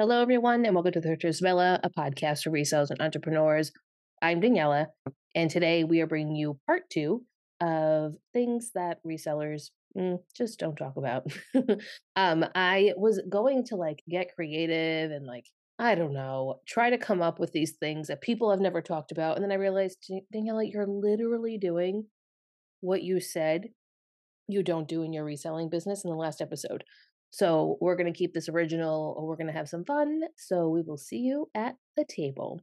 Hello, everyone, and welcome to the Villa, a podcast for resellers and entrepreneurs. I'm Daniela, and today we are bringing you part two of things that resellers mm, just don't talk about. um, I was going to like get creative and like I don't know, try to come up with these things that people have never talked about, and then I realized, Daniela, you're literally doing what you said you don't do in your reselling business in the last episode. So we're going to keep this original. We're going to have some fun. So we will see you at the table.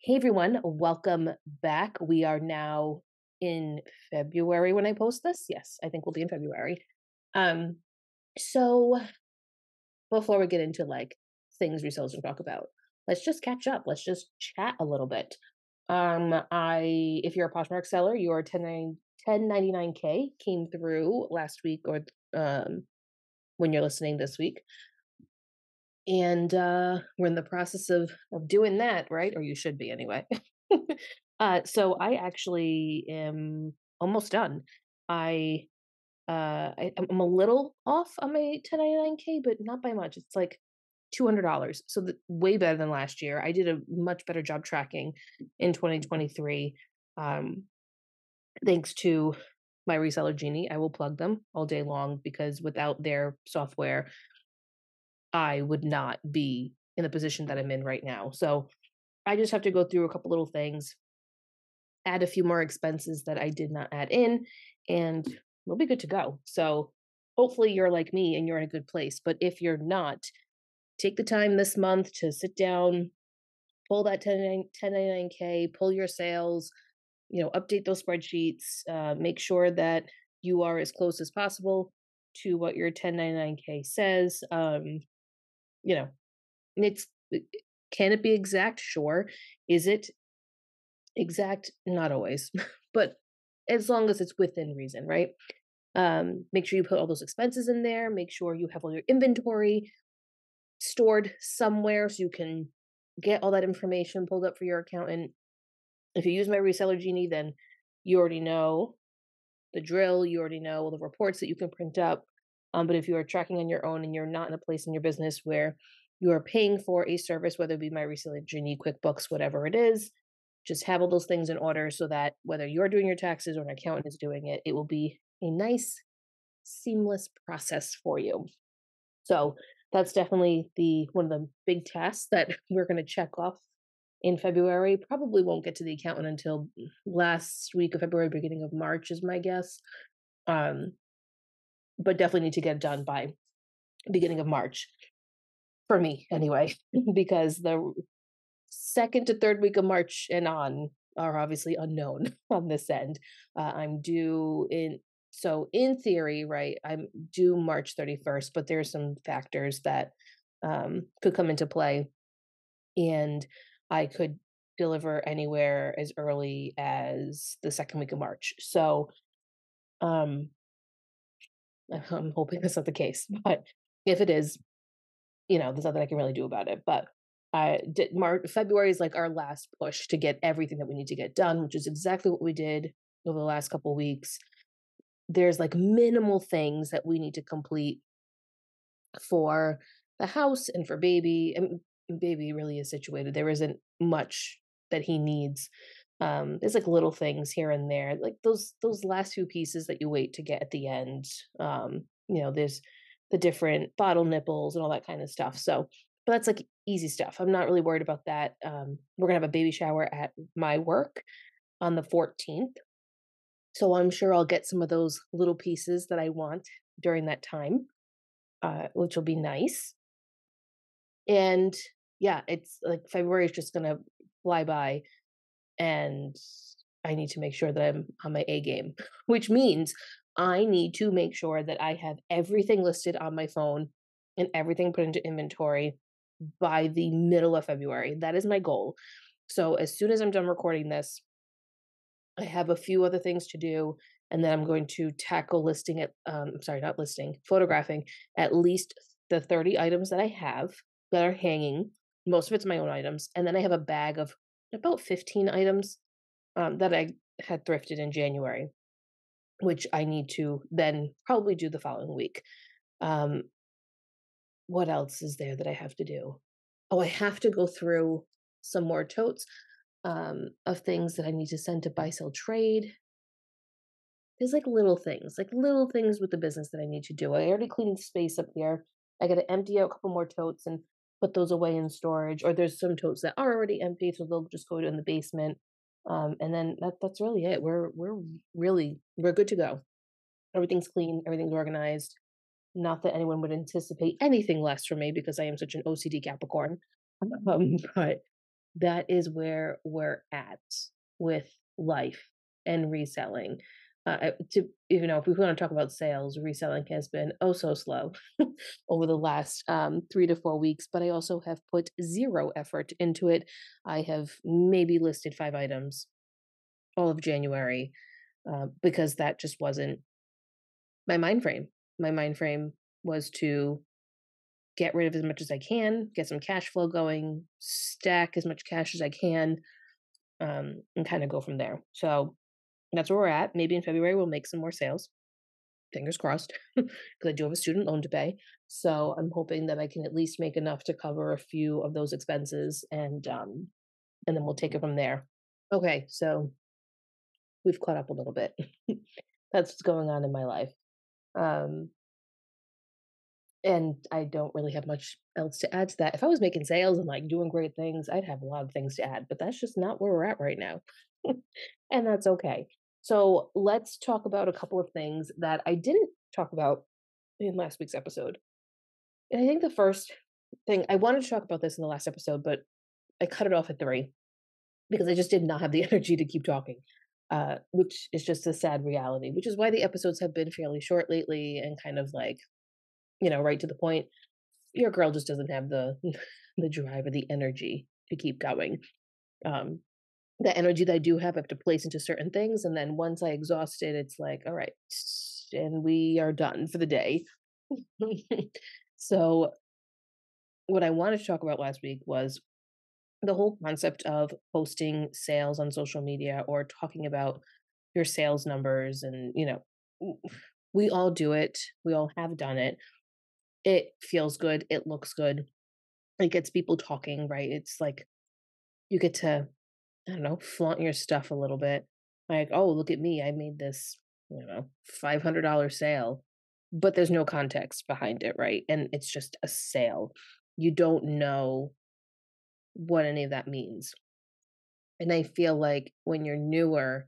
Hey everyone, welcome back. We are now in February when I post this. Yes, I think we'll be in February. Um, so before we get into like things resellers to talk about, let's just catch up. Let's just chat a little bit. Um, I if you're a Poshmark seller, you are 1099 1099K came through last week or um, when you're listening this week. And uh, we're in the process of, of doing that, right? Or you should be anyway. uh, so I actually am almost done. I uh I, am a little off on my 1099k but not by much it's like $200 so the, way better than last year i did a much better job tracking in 2023 um thanks to my reseller Genie. I will plug them all day long because without their software, I would not be in the position that I'm in right now. So I just have to go through a couple little things, add a few more expenses that I did not add in, and we'll be good to go. So hopefully you're like me and you're in a good place. But if you're not, take the time this month to sit down, pull that 1099K, pull your sales, you know update those spreadsheets uh, make sure that you are as close as possible to what your 1099k says um you know it's can it be exact? Sure. Is it exact? Not always. But as long as it's within reason right? Um make sure you put all those expenses in there make sure you have all your inventory stored somewhere so you can get all that information pulled up for your accountant if you use my reseller genie, then you already know the drill, you already know all the reports that you can print up. Um, but if you are tracking on your own and you're not in a place in your business where you are paying for a service, whether it be my reseller genie, QuickBooks, whatever it is, just have all those things in order so that whether you're doing your taxes or an accountant is doing it, it will be a nice, seamless process for you. So that's definitely the one of the big tasks that we're going to check off in February. Probably won't get to the accountant until last week of February, beginning of March is my guess. Um, but definitely need to get it done by beginning of March for me anyway, because the second to third week of March and on are obviously unknown on this end. Uh, I'm due in so in theory, right, I'm due March 31st, but there's some factors that um, could come into play. And I could deliver anywhere as early as the second week of March. So um I'm hoping that's not the case, but if it is, you know, there's nothing I can really do about it. But I did March February is like our last push to get everything that we need to get done, which is exactly what we did over the last couple weeks. There's like minimal things that we need to complete for the house and for baby. And baby really is situated. There isn't much that he needs. Um, there's like little things here and there, like those those last few pieces that you wait to get at the end. Um, you know, there's the different bottle nipples and all that kind of stuff. So, but that's like easy stuff. I'm not really worried about that. Um, we're gonna have a baby shower at my work on the 14th. So I'm sure I'll get some of those little pieces that I want during that time, uh, which will be nice. And yeah, it's like February is just gonna fly by, and I need to make sure that I'm on my A game, which means I need to make sure that I have everything listed on my phone and everything put into inventory by the middle of February. That is my goal. So as soon as I'm done recording this, I have a few other things to do, and then I'm going to tackle listing it. Um, sorry, not listing, photographing at least the 30 items that I have that are hanging. Most of it's my own items, and then I have a bag of about 15 items um, that I had thrifted in January, which I need to then probably do the following week. Um, what else is there that I have to do? Oh, I have to go through some more totes um, of things that I need to send to buy, sell, trade. There's like little things, like little things with the business that I need to do. I already cleaned the space up here. I got to empty out a couple more totes and put those away in storage. Or there's some totes that are already empty, so they'll just go in the basement. Um, and then that that's really it. We're we're really we're good to go. Everything's clean, everything's organized. Not that anyone would anticipate anything less from me because I am such an OCD Capricorn. Um, but that is where we're at with life and reselling. To you know, if we want to talk about sales, reselling has been oh so slow over the last um, three to four weeks. But I also have put zero effort into it. I have maybe listed five items all of January uh, because that just wasn't my mind frame. My mind frame was to get rid of as much as I can, get some cash flow going, stack as much cash as I can, um, and kind of go from there. So that's where we're at. Maybe in February we'll make some more sales. Fingers crossed, because I do have a student loan to pay. So I'm hoping that I can at least make enough to cover a few of those expenses, and um, and then we'll take it from there. Okay, so we've caught up a little bit. that's what's going on in my life. Um, and I don't really have much else to add to that. If I was making sales and like doing great things, I'd have a lot of things to add, but that's just not where we're at right now. and that's okay. So let's talk about a couple of things that I didn't talk about in last week's episode. And I think the first thing I wanted to talk about this in the last episode, but I cut it off at three because I just did not have the energy to keep talking, uh, which is just a sad reality, which is why the episodes have been fairly short lately and kind of like you know, right to the point. Your girl just doesn't have the the drive or the energy to keep going. Um, the energy that I do have, I have to place into certain things, and then once I exhaust it, it's like, all right, and we are done for the day. so, what I wanted to talk about last week was the whole concept of posting sales on social media or talking about your sales numbers and you know we all do it we all have done it it feels good it looks good it gets people talking right it's like you get to i don't know flaunt your stuff a little bit like oh look at me i made this you know $500 sale but there's no context behind it right and it's just a sale. You don't know what any of that means. And i feel like when you're newer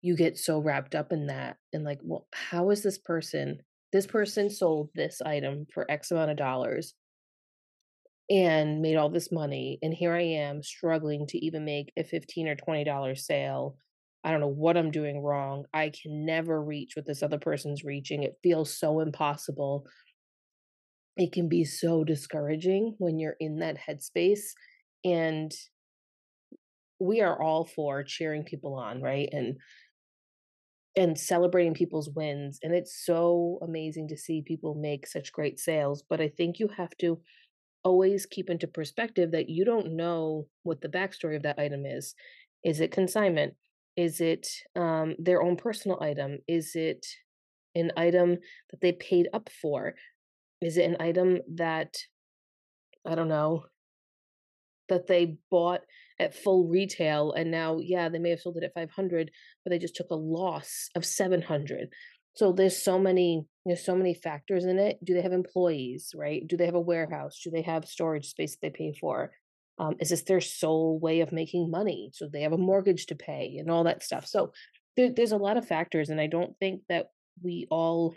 you get so wrapped up in that and like well how is this person this person sold this item for X amount of dollars and made all this money. And here I am struggling to even make a 15 or $20 sale. I don't know what I'm doing wrong. I can never reach what this other person's reaching. It feels so impossible. It can be so discouraging when you're in that headspace. And we are all for cheering people on, right? And and celebrating people's wins. And it's so amazing to see people make such great sales. But I think you have to always keep into perspective that you don't know what the backstory of that item is. Is it consignment? Is it um, their own personal item? Is it an item that they paid up for? Is it an item that, I don't know, that they bought at full retail and now yeah they may have sold it at 500 but they just took a loss of 700 So there's so many there's so many factors in it. Do they have employees, right? Do they have a warehouse? Do they have storage space that they pay for? Um, is this their sole way of making money? So they have a mortgage to pay and all that stuff. So there, there's a lot of factors, and I don't think that we all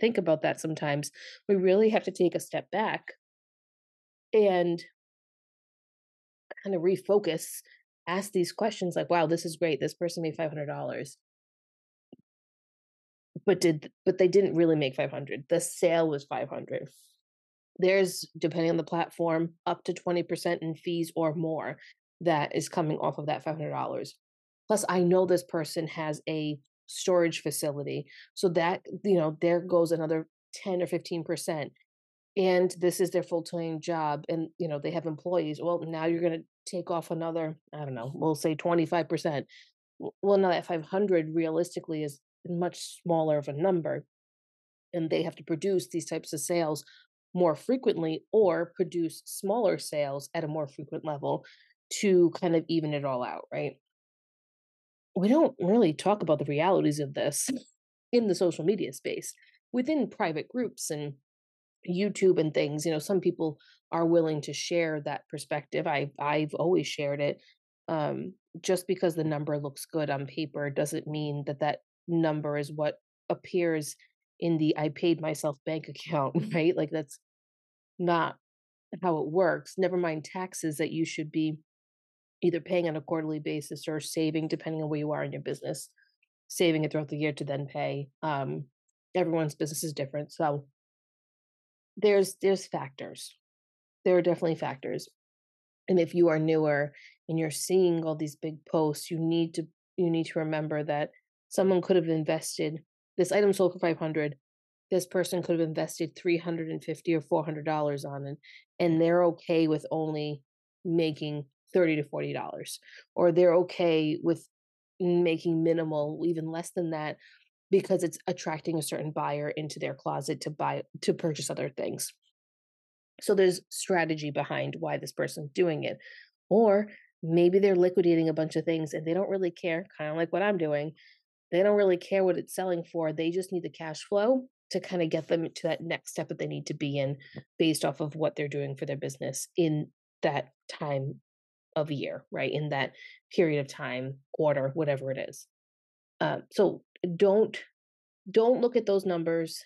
think about that sometimes. We really have to take a step back and kind of refocus, ask these questions like, wow, this is great. This person made $500 but did but they didn't really make 500 the sale was 500 there's depending on the platform up to 20% in fees or more that is coming off of that $500 plus i know this person has a storage facility so that you know there goes another 10 or 15% and this is their full-time job and you know they have employees. Well now you're going to take off another i don't know we'll say 25% well now that 500 realistically is much smaller of a number and they have to produce these types of sales more frequently or produce smaller sales at a more frequent level to kind of even it all out right we don't really talk about the realities of this in the social media space within private groups and YouTube and things, you know, some people are willing to share that perspective. I I've always shared it. Um, just because the number looks good on paper doesn't mean that that number is what appears in the I paid myself bank account, right? Like that's not how it works. Never mind taxes that you should be either paying on a quarterly basis or saving, depending on where you are in your business, saving it throughout the year to then pay. Um, everyone's business is different, so there's there's factors. There are definitely factors, and if you are newer and you're seeing all these big posts, you need to you need to remember that someone could have invested this item sold for 500 this person could have invested 350 or 400 dollars on it and they're okay with only making 30 to 40 dollars or they're okay with making minimal even less than that because it's attracting a certain buyer into their closet to buy to purchase other things. So there's strategy behind why this person's doing it or maybe they're liquidating a bunch of things and they don't really care kind of like what i'm doing they don't really care what it's selling for. They just need the cash flow to kind of get them to that next step that they need to be in based off of what they're doing for their business in that time of year, right? In that period of time, quarter, whatever it is. Um, so don't don't look at those numbers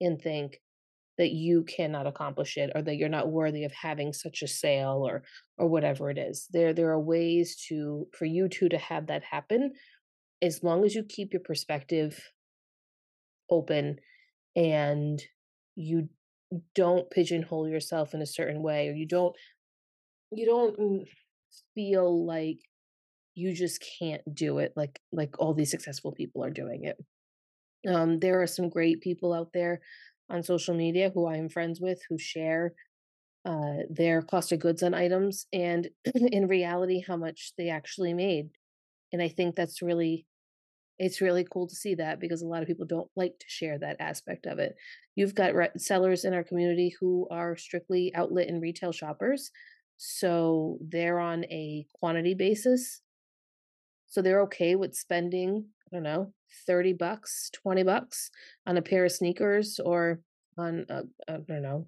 and think that you cannot accomplish it or that you're not worthy of having such a sale or or whatever it is. There there are ways to for you two to have that happen as long as you keep your perspective open and you don't pigeonhole yourself in a certain way or you don't you don't mm, feel like you just can't do it like like all these successful people are doing it. Um there are some great people out there on social media who i am friends with who share uh their cost of goods on items and in reality how much they actually made. And i think that's really it's really cool to see that because a lot of people don't like to share that aspect of it. You've got re- sellers in our community who are strictly outlet and retail shoppers. So they're on a quantity basis. So they're okay with spending, I don't know, 30 bucks, 20 bucks on a pair of sneakers or on a, I don't know,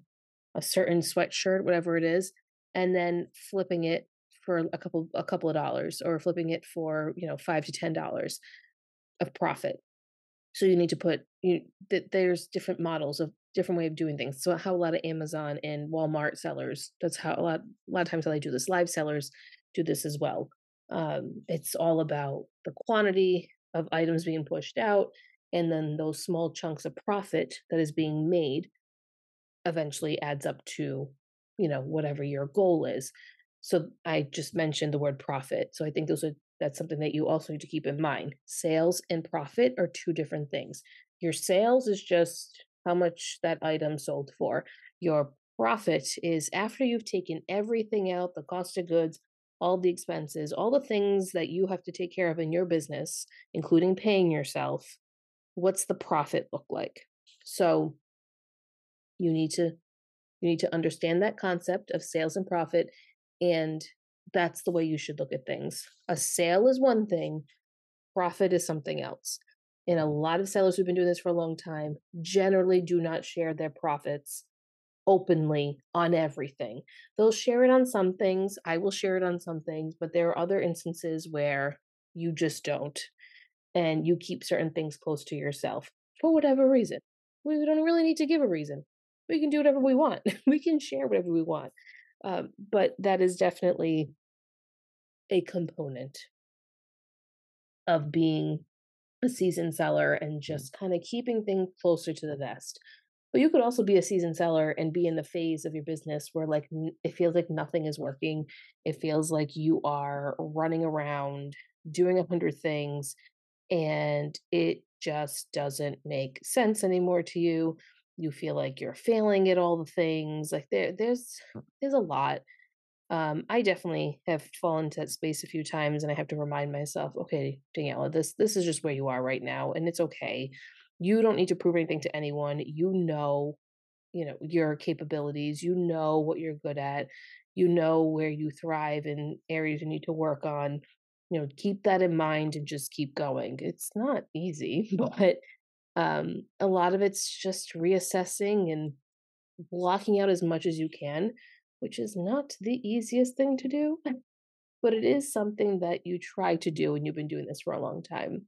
a certain sweatshirt, whatever it is, and then flipping it for a couple a couple of dollars or flipping it for, you know, 5 to 10 dollars of profit. So you need to put you that there's different models of different way of doing things. So how a lot of Amazon and Walmart sellers, that's how a lot a lot of times how they do this. Live sellers do this as well. Um, it's all about the quantity of items being pushed out, and then those small chunks of profit that is being made eventually adds up to you know whatever your goal is. So I just mentioned the word profit. So I think those are that's something that you also need to keep in mind. Sales and profit are two different things. Your sales is just how much that item sold for. Your profit is after you've taken everything out the cost of goods, all the expenses, all the things that you have to take care of in your business, including paying yourself. What's the profit look like? So you need to you need to understand that concept of sales and profit and that's the way you should look at things. A sale is one thing, profit is something else. And a lot of sellers who've been doing this for a long time generally do not share their profits openly on everything. They'll share it on some things. I will share it on some things, but there are other instances where you just don't. And you keep certain things close to yourself for whatever reason. We don't really need to give a reason. We can do whatever we want. we can share whatever we want. Um, but that is definitely a component of being a seasoned seller and mm. just kind of keeping things closer to the vest. But you could also be a seasoned seller and be in the phase of your business where like it feels like nothing is working. It feels like you are running around doing a hundred things and it just doesn't make sense anymore to you. You feel like you're failing at all the things. Like there there's there's a lot. Um, I definitely have fallen into that space a few times and I have to remind myself, okay, Daniela, this this is just where you are right now and it's okay. You don't need to prove anything to anyone. You know you know your capabilities. You know what you're good at. You know where you thrive and areas you need to work on. You know keep that in mind and just keep going. It's not easy but um a lot of it's just reassessing and blocking out as much as you can which is not the easiest thing to do but it is something that you try to do and you've been doing this for a long time.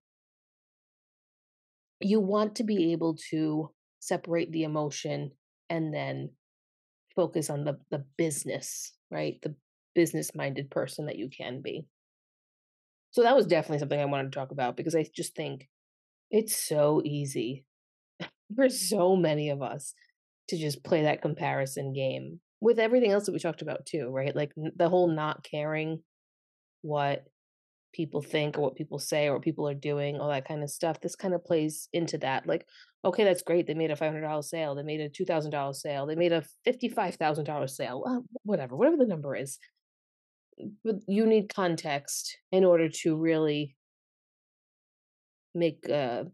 You want to be able to separate the emotion and then focus on the the business right? The business minded person that you can be. So that was definitely something i wanted to talk about because i just think it's so easy for so many of us to just play that comparison game with everything else that we talked about too right like the whole not caring what people think or what people say or what people are doing, all that kind of stuff. This kind of plays into that. Like, okay, that's great. They made a $500 sale. They made a $2,000 sale. They made a $55,000 sale. Uh, whatever, whatever the number is. But you need context in order to really make, uh,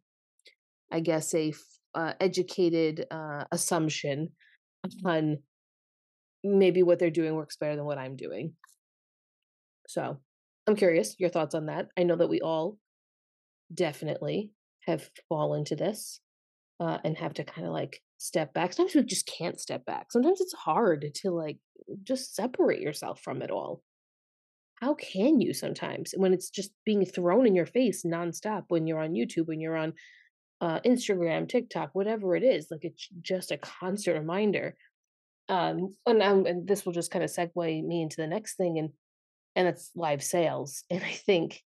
I guess, a uh, educated uh, assumption on maybe what they're doing works better than what I'm doing. So I'm curious your thoughts on that. I know that we all definitely have fallen to this uh, and have to kind of like step back. Sometimes we just can't step back. Sometimes it's hard to like just separate yourself from it all. How can you sometimes when it's just being thrown in your face nonstop when you're on YouTube, when you're on uh, Instagram, TikTok, whatever it is? Like it's just a constant reminder. Um, and, and this will just kind of segue me into the next thing. And and it's live sales. And I think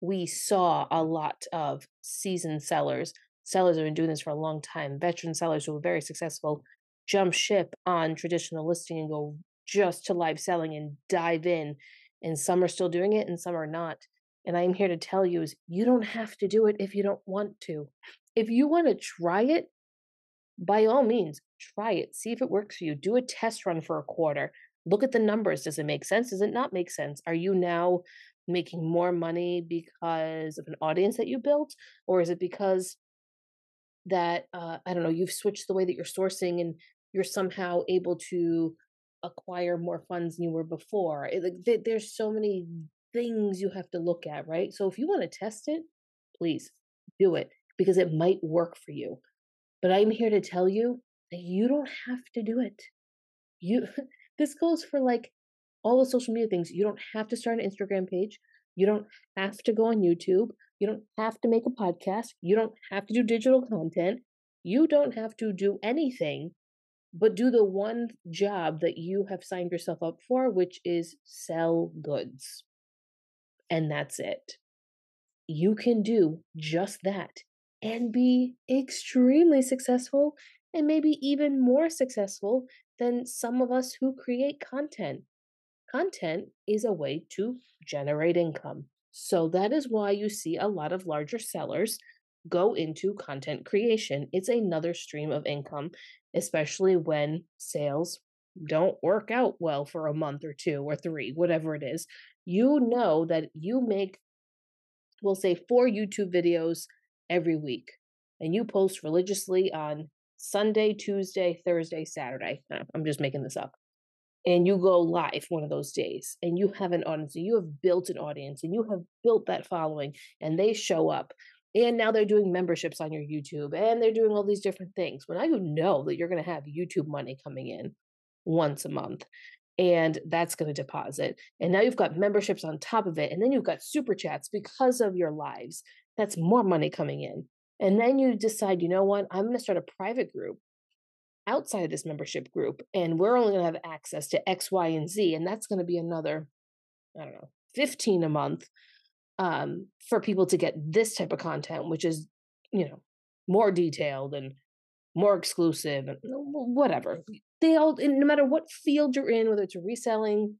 we saw a lot of seasoned sellers, sellers have been doing this for a long time, veteran sellers who were very successful, jump ship on traditional listing and go just to live selling and dive in. And some are still doing it and some are not. And I'm here to tell you is you don't have to do it if you don't want to. If you want to try it, by all means, try it. See if it works for you. Do a test run for a quarter look at the numbers. Does it make sense? Does it not make sense? Are you now making more money because of an audience that you built? Or is it because that, uh, I don't know, you've switched the way that you're sourcing and you're somehow able to acquire more funds than you were before? It, there's so many things you have to look at, right? So if you want to test it, please do it because it might work for you. But I'm here to tell you that you don't have to do it. You this goes for like all the social media things. You don't have to start an Instagram page. You don't have to go on YouTube. You don't have to make a podcast. You don't have to do digital content. You don't have to do anything but do the one job that you have signed yourself up for, which is sell goods. And that's it. You can do just that and be extremely successful and maybe even more successful than some of us who create content. Content is a way to generate income. So that is why you see a lot of larger sellers go into content creation. It's another stream of income, especially when sales don't work out well for a month or two or three, whatever it is. You know that you make, we'll say, four YouTube videos every week, and you post religiously on Sunday, Tuesday, Thursday, Saturday. I'm just making this up. And you go live one of those days and you have an audience, and you have built an audience and you have built that following and they show up And now they're doing memberships on your YouTube and they're doing all these different things. Well, now you know that you're going to have YouTube money coming in once a month and that's going to deposit. And now you've got memberships on top of it. And then you've got super chats because of your lives. That's more money coming in. And then you decide, you know what? I'm going to start a private group outside of this membership group. And we're only going to have access to X, Y, and Z. And that's going to be another, I don't know, 15 a month um, for people to get this type of content, which is, you know, more detailed and more exclusive and whatever. They all, no matter what field you're in, whether it's reselling,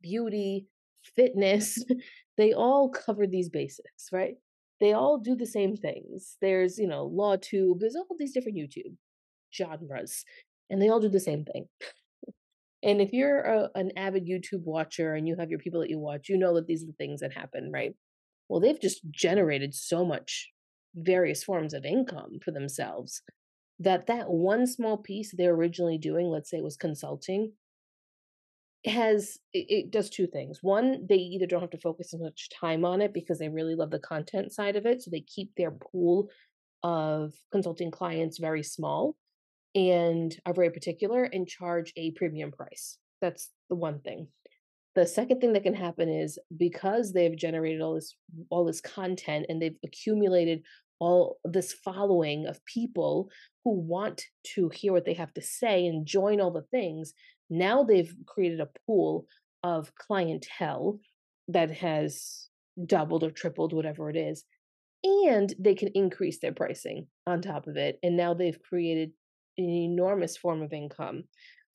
beauty, fitness, they all cover these basics, right? They all do the same things. There's, you know, law tube, there's all these different YouTube genres, and they all do the same thing. and if you're a, an avid YouTube watcher and you have your people that you watch, you know that these are the things that happen, right? Well, they've just generated so much various forms of income for themselves that that one small piece they're originally doing let's say it was consulting has it, it, does two things one they either don't have to focus as much time on it because they really love the content side of it so they keep their pool of consulting clients very small and are very particular and charge a premium price that's the one thing the second thing that can happen is because they've generated all this all this content and they've accumulated all this following of people who want to hear what they have to say and join all the things. Now they've created a pool of clientele that has doubled or tripled, whatever it is. And they can increase their pricing on top of it. And now they've created an enormous form of income.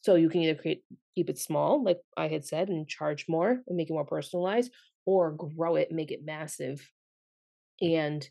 So you can either create keep it small, like I had said, and charge more and make it more personalized, or grow it, make it massive, and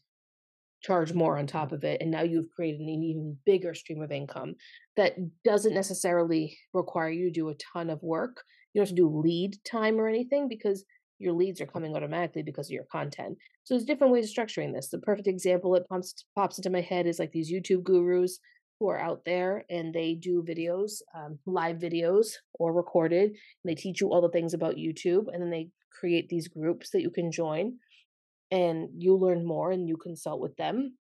charge more on top of it and now you've created an even bigger stream of income that doesn't necessarily require you to do a ton of work. You don't have to do lead time or anything because your leads are coming automatically because of your content. So there's different ways of structuring this. The perfect example that pops, pops into my head is like these youtube gurus who are out there and they do videos um, live videos or recorded. And they teach you all the things about youtube and then they create these groups that you can join and you learn more and you consult with them.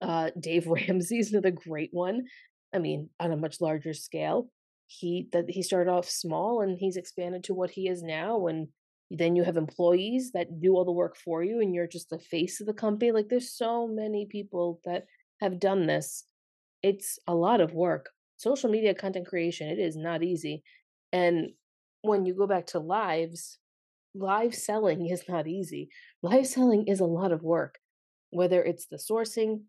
Uh, Dave Ramsey is another great one. I mean, on a much larger scale. He that he started off small and he's expanded to what he is now. And then you have employees that do all the work for you, and you're just the face of the company. Like there's so many people that have done this. It's a lot of work. Social media content creation, it is not easy. And when you go back to lives, live selling is not easy. Live selling is a lot of work, whether it's the sourcing,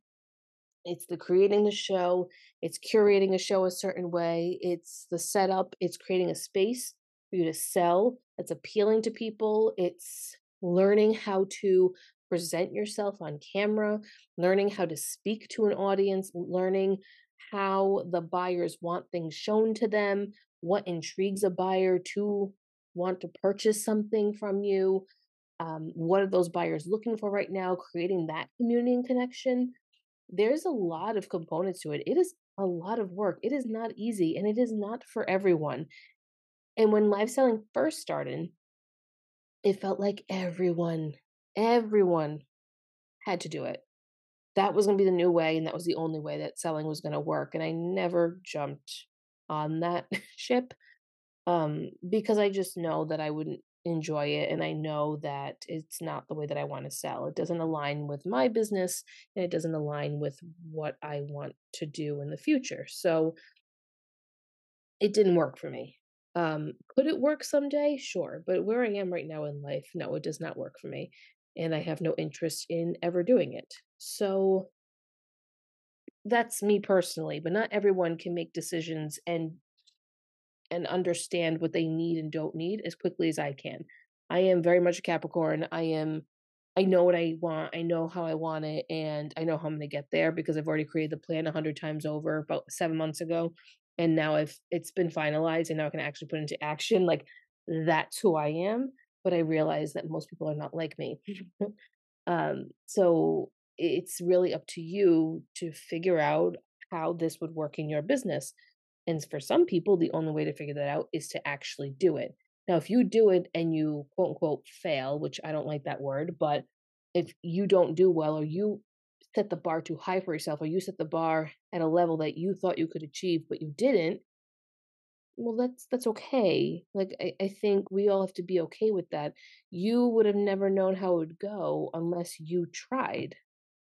it's the creating the show, it's curating a show a certain way, it's the setup, it's creating a space for you to sell that's appealing to people, it's learning how to present yourself on camera, learning how to speak to an audience, learning how the buyers want things shown to them, what intrigues a buyer to want to purchase something from you um, what are those buyers looking for right now creating that community and connection? There's a lot of components to it. It is a lot of work. It is not easy and it is not for everyone. And when live selling first started it felt like everyone everyone had to do it. That was going to be the new way and that was the only way that selling was going to work and i never jumped on that ship um, because I just know that I wouldn't enjoy it and I know that it's not the way that I want to sell. It doesn't align with my business and it doesn't align with what I want to do in the future. So it didn't work for me. Um, could it work someday? Sure. But where I am right now in life, no, it does not work for me. And I have no interest in ever doing it. So that's me personally, but not everyone can make decisions and and understand what they need and don't need as quickly as I can. I am very much a Capricorn. I am I know what I want. I know how I want it and I know how I'm going to get there because I've already created the plan a 100 times over about 7 months ago and now if it's been finalized and now I can actually put into action like that's who I am, but I realize that most people are not like me. um so it's really up to you to figure out how this would work in your business. And for some people, the only way to figure that out is to actually do it. Now, if you do it and you quote unquote fail, which I don't like that word, but if you don't do well or you set the bar too high for yourself or you set the bar at a level that you thought you could achieve but you didn't well that's that's okay like I, I think we all have to be okay with that you would have never known how it would go unless you tried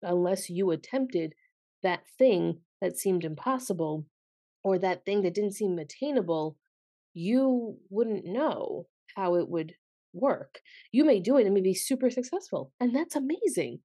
unless you attempted that thing that seemed impossible or that thing that didn't seem attainable you wouldn't know how it would work you may do it and may be super successful and that's amazing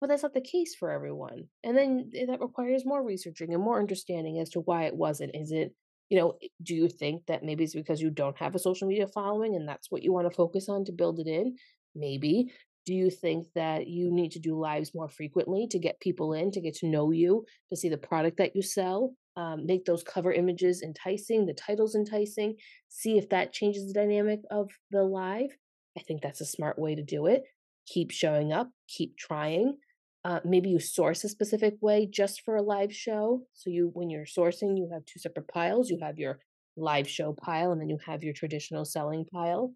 but that's not the case for everyone and then eh, that requires more researching and more understanding as to why it wasn't is it you know, do you think that maybe it's because you don't have a social media following and that's what you want to focus on to build it in? Maybe. Do you think that you need to do lives more frequently to get people in, to get to know you, to see the product that you sell? Um, make those cover images enticing, the titles enticing, see if that changes the dynamic of the live. I think that's a smart way to do it. Keep showing up, keep trying. Uh, maybe you source a specific way just for a live show. So you, when you're sourcing, you have two separate piles. You have your live show pile, and then you have your traditional selling pile.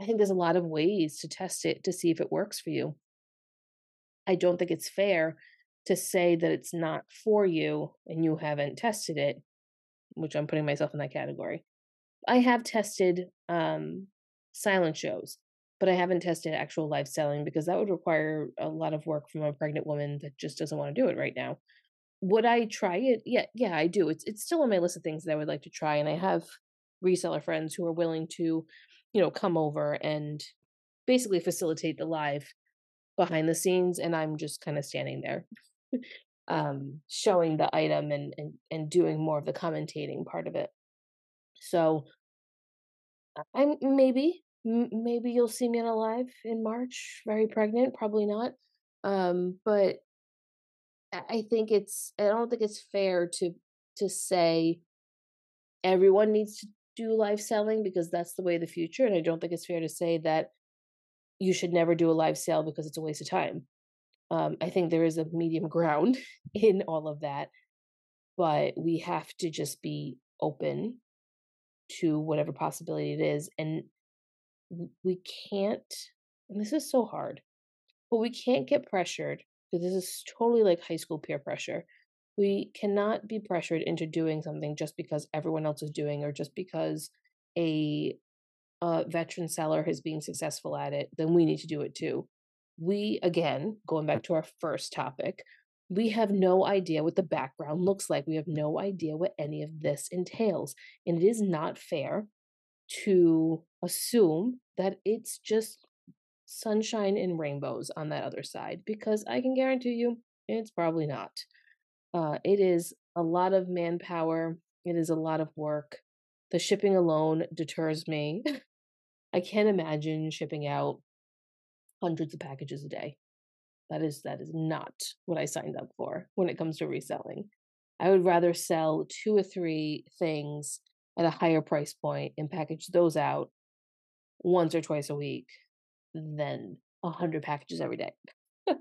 I think there's a lot of ways to test it to see if it works for you. I don't think it's fair to say that it's not for you and you haven't tested it, which I'm putting myself in that category. I have tested um, silent shows but I haven't tested actual live selling because that would require a lot of work from a pregnant woman that just doesn't want to do it right now. Would I try it? Yeah, yeah, I do. It's it's still on my list of things that I would like to try, and I have reseller friends who are willing to, you know, come over and basically facilitate the live behind the scenes, and I'm just kind of standing there, um, showing the item and and and doing more of the commentating part of it. So I'm maybe maybe you'll see me on a live in March, very pregnant, probably not. Um, but I think it's I don't think it's fair to to say everyone needs to do live selling because that's the way of the future. And I don't think it's fair to say that you should never do a live sale because it's a waste of time. Um, I think there is a medium ground in all of that, but we have to just be open to whatever possibility it is and we can't, and this is so hard, but we can't get pressured because this is totally like high school peer pressure. We cannot be pressured into doing something just because everyone else is doing or just because a, a veteran seller is being successful at it, then we need to do it too. We, again, going back to our first topic, we have no idea what the background looks like. We have no idea what any of this entails. And it is not fair to assume that it's just sunshine and rainbows on that other side because I can guarantee you it's probably not. Uh, it is a lot of manpower, it is a lot of work. The shipping alone deters me. I can't imagine shipping out hundreds of packages a day. That is that is not what I signed up for when it comes to reselling. I would rather sell two or three things at a higher price point and package those out once or twice a week than a hundred packages every day.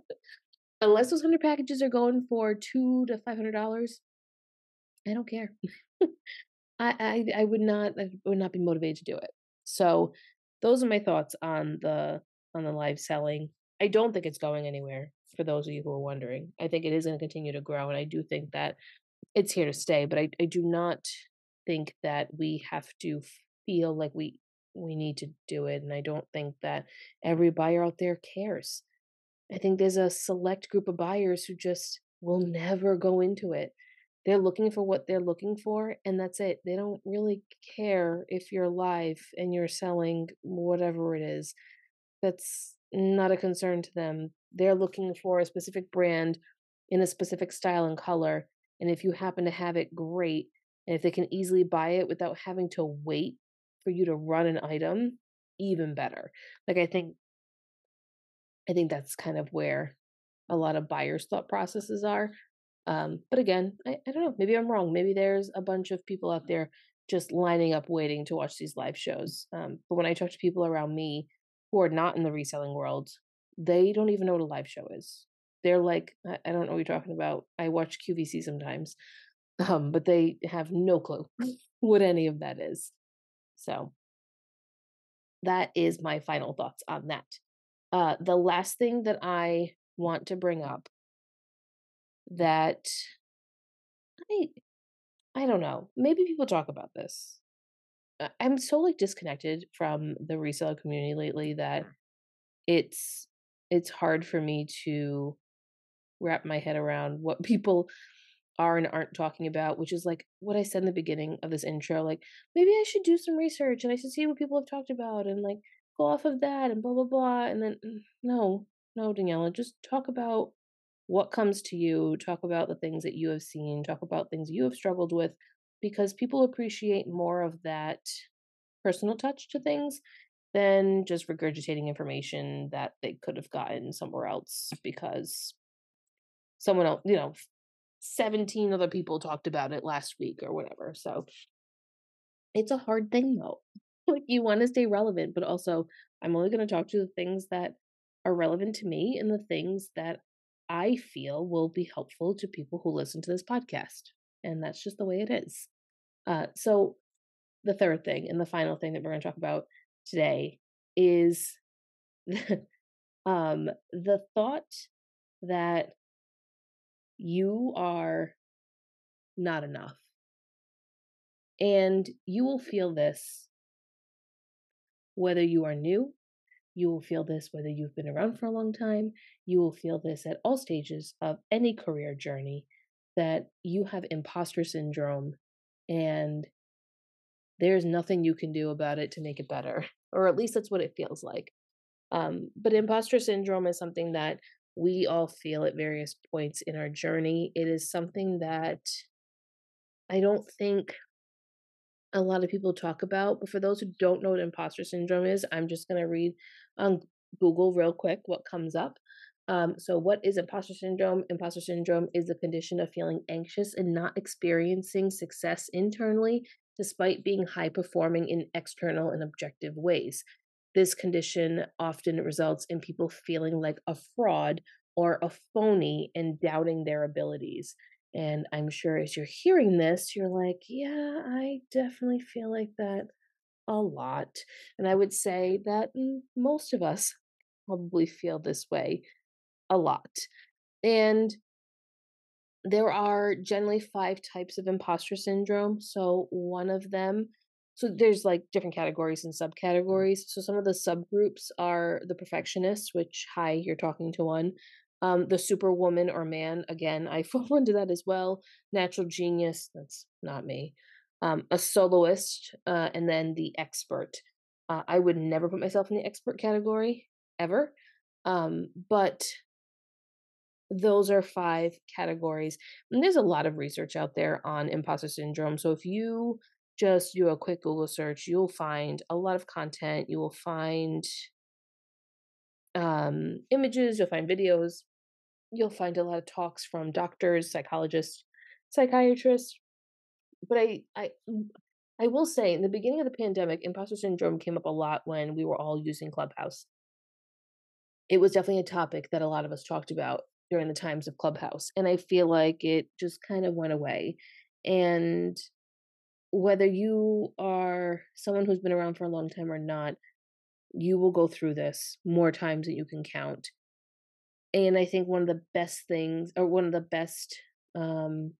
Unless those hundred packages are going for two to five hundred dollars, I don't care. I, I I would not I would not be motivated to do it. So those are my thoughts on the on the live selling. I don't think it's going anywhere for those of you who are wondering. I think it is going to continue to grow and I do think that it's here to stay, but I, I do not think that we have to feel like we we need to do it and i don't think that every buyer out there cares i think there's a select group of buyers who just will never go into it they're looking for what they're looking for and that's it they don't really care if you're live and you're selling whatever it is that's not a concern to them they're looking for a specific brand in a specific style and color and if you happen to have it great and if they can easily buy it without having to wait for you to run an item, even better. Like I think I think that's kind of where a lot of buyers' thought processes are. Um, but again, I, I don't know. Maybe I'm wrong. Maybe there's a bunch of people out there just lining up waiting to watch these live shows. Um, but when I talk to people around me who are not in the reselling world, they don't even know what a live show is. They're like, I, don't know what you're talking about. I watch QVC sometimes um, but they have no clue what any of that is. So that is my final thoughts on that. Uh, the last thing that I want to bring up that I I don't know. Maybe people talk about this. I'm so like disconnected from the reseller community lately that it's it's hard for me to wrap my head around what people are and aren't talking about, which is like what I said in the beginning of this intro. Like, maybe I should do some research and I should see what people have talked about and like go off of that and blah, blah, blah. And then, mm, no, no, Daniela, just talk about what comes to you, talk about the things that you have seen, talk about things you have struggled with, because people appreciate more of that personal touch to things than just regurgitating information that they could have gotten somewhere else because someone else, you know, 17 other people talked about it last week or whatever. So it's a hard thing though. like you want to stay relevant, but also I'm only going to talk to the things that are relevant to me and the things that I feel will be helpful to people who listen to this podcast. And that's just the way it is. Uh, so the third thing and the final thing that we're going to talk about today is um, the thought that you are not enough. And you will feel this whether you are new, you will feel this whether you've been around for a long time, you will feel this at all stages of any career journey that you have imposter syndrome and there's nothing you can do about it to make it better, or at least that's what it feels like. Um, but imposter syndrome is something that we all feel at various points in our journey. It is something that I don't think a lot of people talk about. But for those who don't know what imposter syndrome is, I'm just going to read on Google real quick what comes up. Um, so, what is imposter syndrome? Imposter syndrome is the condition of feeling anxious and not experiencing success internally, despite being high performing in external and objective ways. This condition often results in people feeling like a fraud or a phony and doubting their abilities. And I'm sure as you're hearing this, you're like, yeah, I definitely feel like that a lot. And I would say that most of us probably feel this way a lot. And there are generally five types of imposter syndrome. So one of them so there's like different categories and subcategories. So some of the subgroups are the perfectionist, which hi, you're talking to one. Um, the superwoman or man, again, I fall into that as well. Natural genius, that's not me. Um, a soloist, uh, and then the expert. Uh, I would never put myself in the expert category ever. Um, but those are five categories. And there's a lot of research out there on imposter syndrome. So if you just do a quick Google search, you'll find a lot of content. You will find um, images, you'll find videos, you'll find a lot of talks from doctors, psychologists, psychiatrists. But I, I, mm, I will say, in the beginning of the pandemic, imposter syndrome came up a lot when we were all using Clubhouse. It was definitely a topic that a lot of us talked about during the times of Clubhouse, and I feel like it just kind of went away. And whether you are someone who's been around for a long time or not, you will go through this more times than you can count. And I think one of the best things, or one of the best um,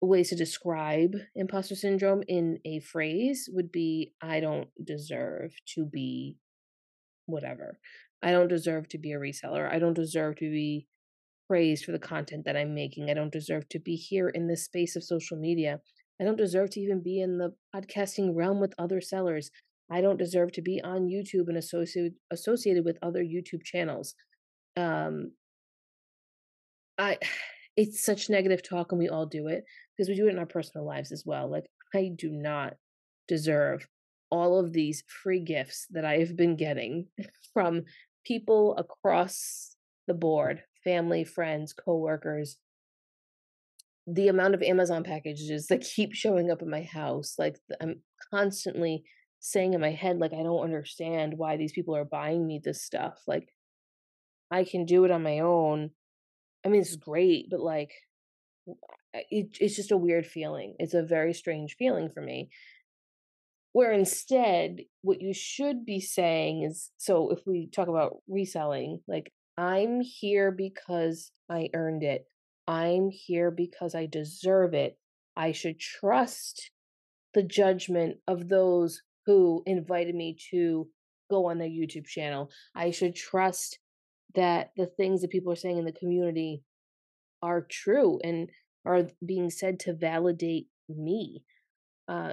ways to describe imposter syndrome in a phrase would be I don't deserve to be whatever. I don't deserve to be a reseller. I don't deserve to be praised for the content that I'm making. I don't deserve to be here in this space of social media. I don't deserve to even be in the podcasting realm with other sellers. I don't deserve to be on YouTube and associated associated with other YouTube channels. Um, I, it's such negative talk, and we all do it because we do it in our personal lives as well. Like I do not deserve all of these free gifts that I have been getting from people across the board, family, friends, coworkers, the amount of Amazon packages that keep showing up in my house, like I'm constantly saying in my head, like, I don't understand why these people are buying me this stuff. Like, I can do it on my own. I mean, it's great, but like, it, it's just a weird feeling. It's a very strange feeling for me. Where instead, what you should be saying is so if we talk about reselling, like, I'm here because I earned it. I'm here because I deserve it. I should trust the judgment of those who invited me to go on their YouTube channel. I should trust that the things that people are saying in the community are true and are being said to validate me. Uh,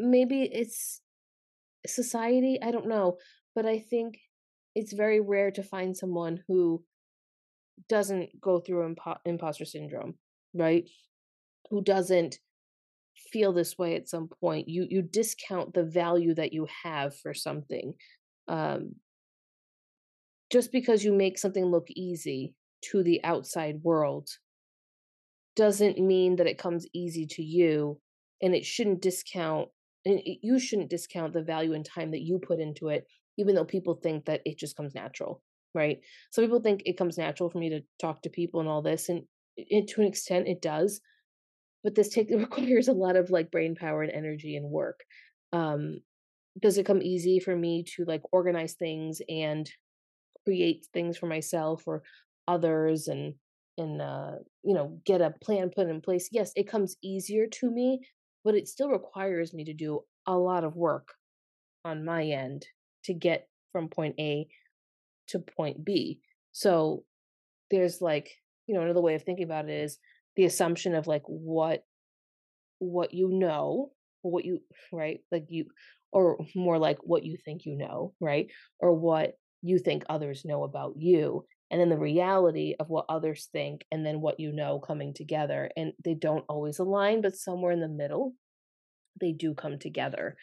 Maybe it's society i don't know but i think it's very rare to find someone who doesn't go through impo- imposter syndrome right? Who doesn't feel this way at some point. You you discount the value that you have for something um just because you make something look easy to the outside world doesn't mean that it comes easy to you and it shouldn't discount and you shouldn't discount the value and time that you put into it even though people think that it just comes natural right? Some people think it comes natural for me to talk to people and all this and it, to an extent it does but this take requires a lot of like brain power and energy and work. Um does it come easy for me to like organize things and create things for myself or others and and uh you know get a plan put in place? Yes it comes easier to me but it still requires me to do a lot of work on my end to get from point A to point B. So there's like, you know, another way of thinking about it is the assumption of like what what you know, what you right, like you or more like what you think you know, right? Or what you think others know about you and then the reality of what others think and then what you know coming together and they don't always align but somewhere in the middle they do come together.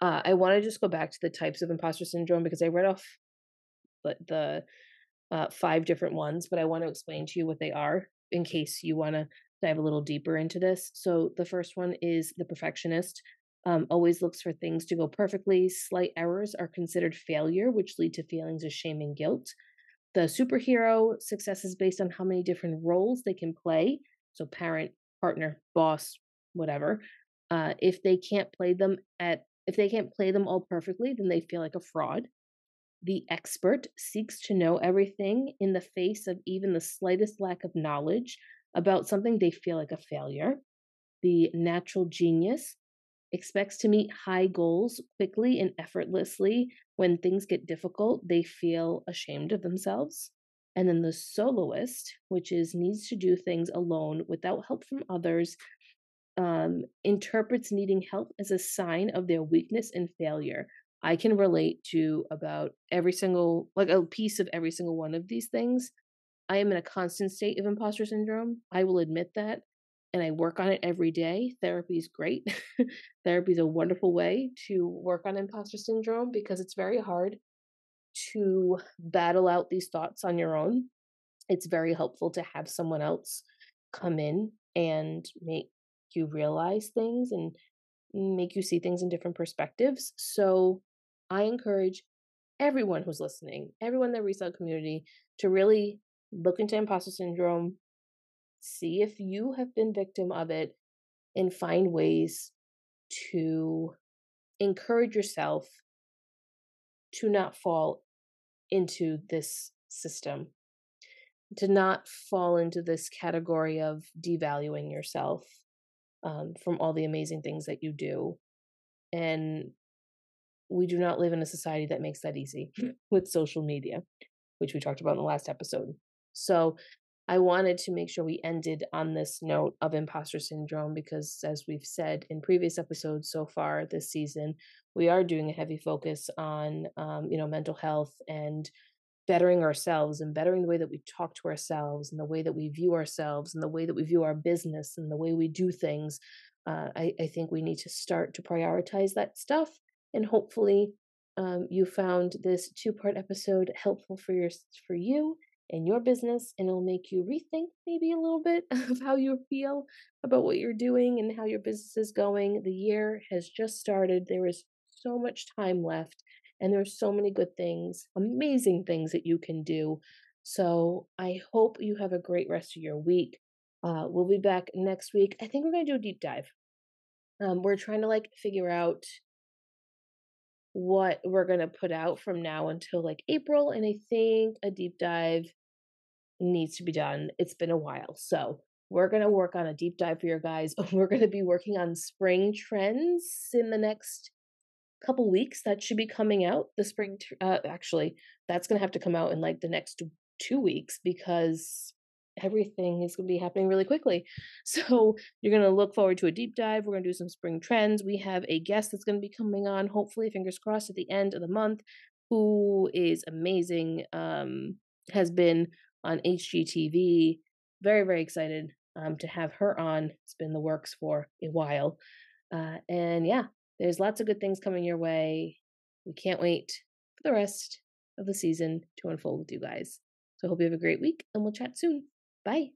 Uh, i want to just go back to the types of imposter syndrome because i read off the, the uh, five different ones but i want to explain to you what they are in case you want to dive a little deeper into this. So the first one is the perfectionist um, always looks for things to go perfectly. Slight errors are considered failure which lead to feelings of shame and guilt the superhero success is based on how many different roles they can play. So, parent, partner, boss, whatever. Uh, if they can't play them at if they can't play them all perfectly, then they feel like a fraud. The expert seeks to know everything in the face of even the slightest lack of knowledge about something they feel like a failure. The natural genius expects to meet high goals quickly and effortlessly. When things get difficult, they feel ashamed of themselves. And then the soloist, which is needs to do things alone without help from others, um, interprets needing help as a sign of their weakness and failure. I can relate to about every single, like a piece of every single one of these things. I am in a constant state of imposter syndrome. I will admit that and I work on it every day. Therapy is great. Therapy is a wonderful way to work on imposter syndrome because it's very hard to battle out these thoughts on your own. It's very helpful to have someone else come in and make you realize things and make you see things in different perspectives. So I encourage everyone who's listening, everyone in the resale community, to really look into imposter syndrome, see if you have been victim of it and find ways to encourage yourself to not fall into this system, to not fall into this category of devaluing yourself um, from all the amazing things that you do. And we do not live in a society that makes that easy with social media, which we talked about in the last episode. So I wanted to make sure we ended on this note of imposter syndrome because, as we've said in previous episodes so far this season, we are doing a heavy focus on, um, you know, mental health and bettering ourselves and bettering the way that we talk to ourselves and the way that we view ourselves and the way that we view our business and the way we do things. Uh, I, I think we need to start to prioritize that stuff. And hopefully, um, you found this two part episode helpful for your for you in your business and it'll make you rethink maybe a little bit of how you feel about what you're doing and how your business is going. The year has just started. There is so much time left and there's so many good things, amazing things that you can do. So I hope you have a great rest of your week. Uh, we'll be back next week. I think we're going to do a deep dive. Um, we're trying to like figure out what we're going to put out from now until like April. And I think a deep dive needs to be done. It's been a while. So we're going to work on a deep dive for your guys. We're going to be working on spring trends in the next couple weeks. That should be coming out. The spring, uh, actually, that's going to have to come out in like the next two weeks because everything is going to be happening really quickly. So you're going to look forward to a deep dive. We're going to do some spring trends. We have a guest that's going to be coming on, hopefully, fingers crossed, at the end of the month, who is amazing. Um, has been on HGTV. Very, very excited um, to have her on. It's been the works for a while. Uh, and yeah, there's lots of good things coming your way. We can't wait for the rest of the season to unfold with you guys. So I hope you have a great week and we'll chat soon. Bye.